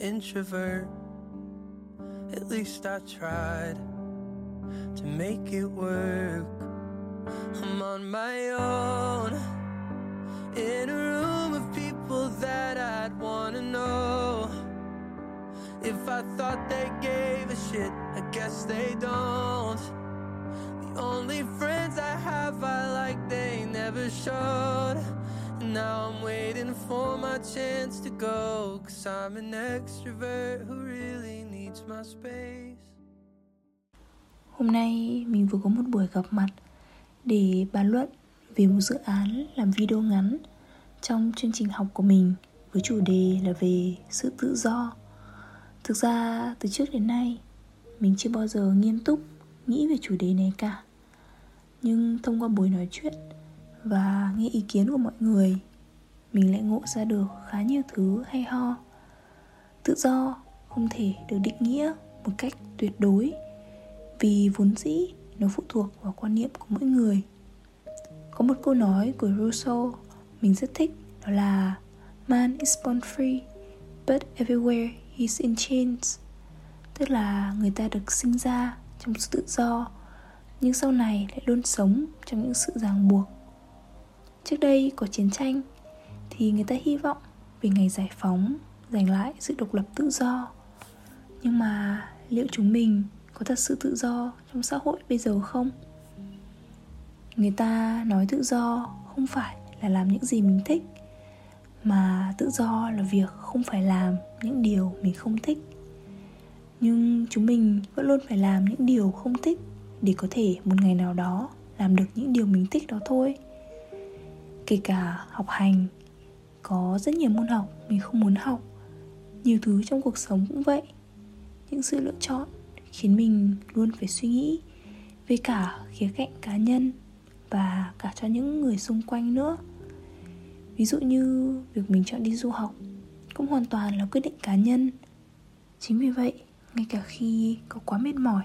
introvert At least I tried to make it work. I'm on my own In a room of people that I'd wanna know. If I thought they gave a shit, I guess they don't. The only friends I have I like they never showed Now I'm waiting for my chance to go, Cause I'm an extrovert who really needs my space Hôm nay mình vừa có một buổi gặp mặt để bàn luận về một dự án làm video ngắn trong chương trình học của mình với chủ đề là về sự tự do. Thực ra, từ trước đến nay, mình chưa bao giờ nghiêm túc nghĩ về chủ đề này cả. Nhưng thông qua buổi nói chuyện và nghe ý kiến của mọi người. Mình lại ngộ ra được khá nhiều thứ hay ho. Tự do không thể được định nghĩa một cách tuyệt đối, vì vốn dĩ nó phụ thuộc vào quan niệm của mỗi người. Có một câu nói của Rousseau mình rất thích, đó là, man is born free, but everywhere he's in chains. Tức là người ta được sinh ra trong sự tự do, nhưng sau này lại luôn sống trong những sự ràng buộc trước đây có chiến tranh, thì người ta hy vọng về ngày giải phóng, giành lại sự độc lập tự do. Nhưng mà liệu chúng mình có thật sự tự do trong xã hội bây giờ không? Người ta nói tự do không phải là làm những gì mình thích, mà tự do là việc không phải làm những điều mình không thích. Nhưng chúng mình vẫn luôn phải làm những điều không thích để có thể một ngày nào đó làm được những điều mình thích đó thôi kể cả học hành, có rất nhiều môn học mình không muốn học. Nhiều thứ trong cuộc sống cũng vậy. Những sự lựa chọn khiến mình luôn phải suy nghĩ về cả khía cạnh cá nhân và cả cho những người xung quanh nữa. Ví dụ như việc mình chọn đi du học cũng hoàn toàn là quyết định cá nhân. Chính vì vậy, ngay cả khi có quá mệt mỏi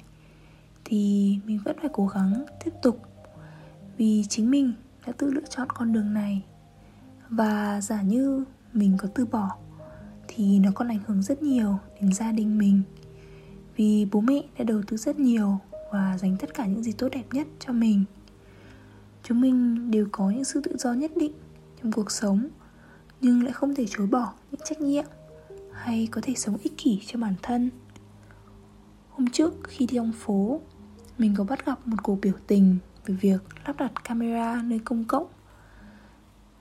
thì mình vẫn phải cố gắng tiếp tục vì chính mình đã tự lựa chọn con đường này. Và giả như mình có từ bỏ, thì nó còn ảnh hưởng rất nhiều đến gia đình mình. Vì bố mẹ đã đầu tư rất nhiều và dành tất cả những gì tốt đẹp nhất cho mình. Chúng mình đều có những sự tự do nhất định trong cuộc sống, nhưng lại không thể chối bỏ những trách nhiệm hay có thể sống ích kỷ cho bản thân. Hôm trước khi đi ông phố, mình có bắt gặp một cuộc biểu tình về việc lắp đặt camera nơi công cộng.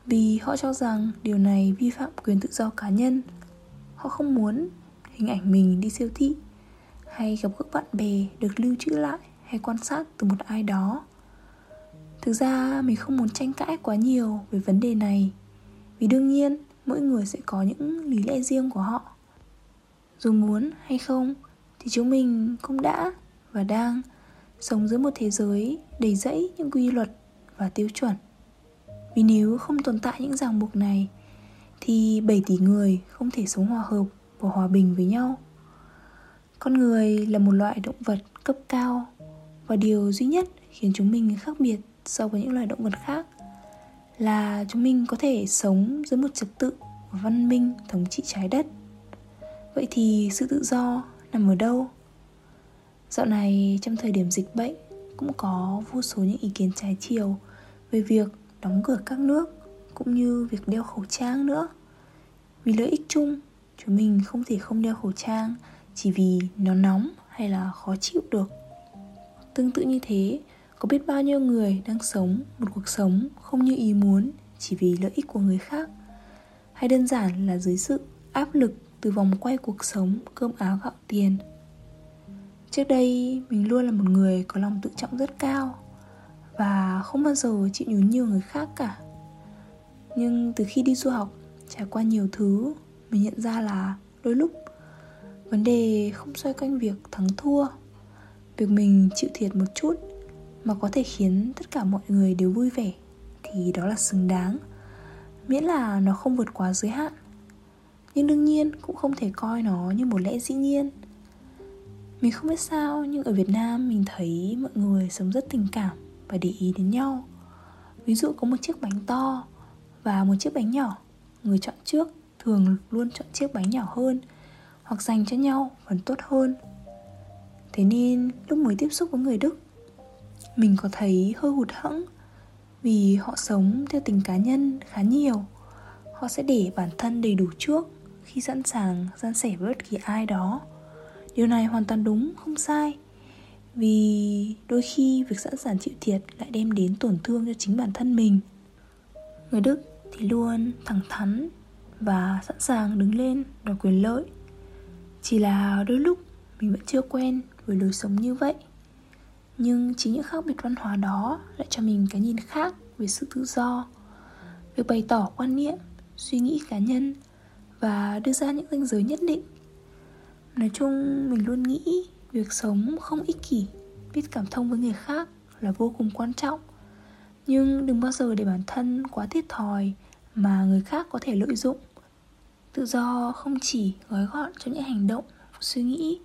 Vì họ cho rằng điều này vi phạm quyền tự do cá nhân. Họ không muốn hình ảnh mình đi siêu thị hay gặp gỡ bạn bè được lưu trữ lại hay quan sát từ một ai đó. Thực ra, mình không muốn tranh cãi quá nhiều về vấn đề này, vì đương nhiên mỗi người sẽ có những lý lẽ riêng của họ. Dù muốn hay không, thì chúng mình cũng đã và đang sống dưới một thế giới đầy rẫy những quy luật và tiêu chuẩn vì nếu không tồn tại những ràng buộc này, thì 7 tỷ người không thể sống hòa hợp và hòa bình với nhau. Con người là một loại động vật cấp cao và điều duy nhất khiến chúng mình khác biệt so với những loài động vật khác là chúng mình có thể sống dưới một trật tự và văn minh thống trị trái đất. Vậy thì sự tự do nằm ở đâu? Dạo này trong thời điểm dịch bệnh, cũng có vô số những ý kiến trái chiều về việc đóng cửa các nước cũng như việc đeo khẩu trang nữa. Vì lợi ích chung, chúng mình không thể không đeo khẩu trang chỉ vì nó nóng hay là khó chịu được. Tương tự như thế, có biết bao nhiêu người đang sống một cuộc sống không như ý muốn chỉ vì lợi ích của người khác? Hay đơn giản là dưới sự áp lực từ vòng quay cuộc sống cơm áo gạo tiền? Trước đây, mình luôn là một người có lòng tự trọng rất cao và không bao giờ chịu nhún nhiều người khác cả. Nhưng từ khi đi du học, trải qua nhiều thứ, mình nhận ra là đôi lúc vấn đề không xoay quanh việc thắng thua, việc mình chịu thiệt một chút mà có thể khiến tất cả mọi người đều vui vẻ thì đó là xứng đáng, miễn là nó không vượt quá giới hạn. Nhưng đương nhiên cũng không thể coi nó như một lẽ dĩ nhiên mình không biết sao, nhưng ở việt nam mình thấy mọi người sống rất tình cảm và để ý đến nhau. Ví dụ có một chiếc bánh to và một chiếc bánh nhỏ, người chọn trước thường luôn chọn chiếc bánh nhỏ hơn hoặc dành cho nhau phần tốt hơn. Thế nên, lúc mới tiếp xúc với người đức, mình có thấy hơi hụt hẫng vì họ sống theo tình cá nhân khá nhiều. Họ sẽ để bản thân đầy đủ trước khi sẵn sàng, san sẻ với bất kỳ ai đó điều này hoàn toàn đúng, không sai. Vì đôi khi việc sẵn sàng chịu thiệt lại đem đến tổn thương cho chính bản thân mình. Người đức thì luôn thẳng thắn và sẵn sàng đứng lên đòi quyền lợi. Chỉ là đôi lúc mình vẫn chưa quen với lối sống như vậy. Nhưng chính những khác biệt văn hóa đó lại cho mình cái nhìn khác về sự tự do, việc bày tỏ quan niệm, suy nghĩ cá nhân và đưa ra những ranh giới nhất định nói chung mình luôn nghĩ việc sống không ích kỷ, biết cảm thông với người khác là vô cùng quan trọng. Nhưng đừng bao giờ để bản thân quá thiệt thòi mà người khác có thể lợi dụng. Tự do không chỉ gói gọn cho những hành động, suy nghĩ,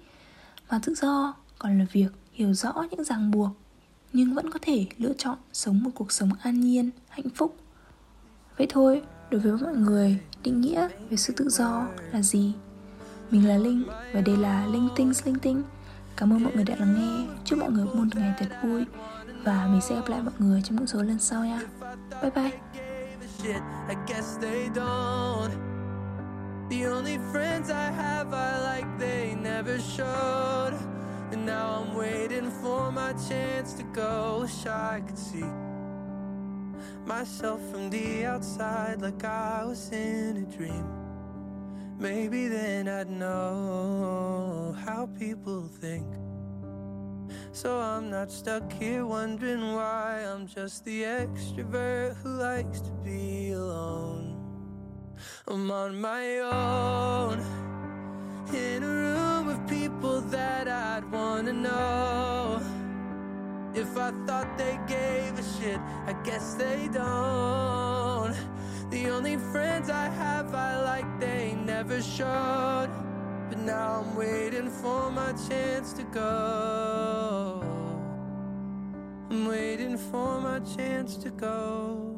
mà tự do còn là việc hiểu rõ những ràng buộc, nhưng vẫn có thể lựa chọn sống một cuộc sống an nhiên, hạnh phúc. Vậy thôi, đối với mọi người, định nghĩa về sự tự do là gì? Mình là linh, và đây là linh tinh linh tinh. Cảm ơn mọi người đã lắng nghe. Chúc mọi người một ngày thật vui, và mình sẽ gặp lại mọi người trong những số lần sau nha. Bye bye. The only friends I have I like they never showed. And now I'm waiting for my chance to go. Wish I could see myself from the outside Like I was in a dream. Maybe then I'd know how people think. So I'm not stuck here wondering why. I'm just the extrovert who likes to be alone. I'm on my own In a room of people that I'd wanna know. If I thought they gave a shit, I guess they don't. The only friends I have I like But now I'm waiting for my chance to go. I'm waiting for my chance to go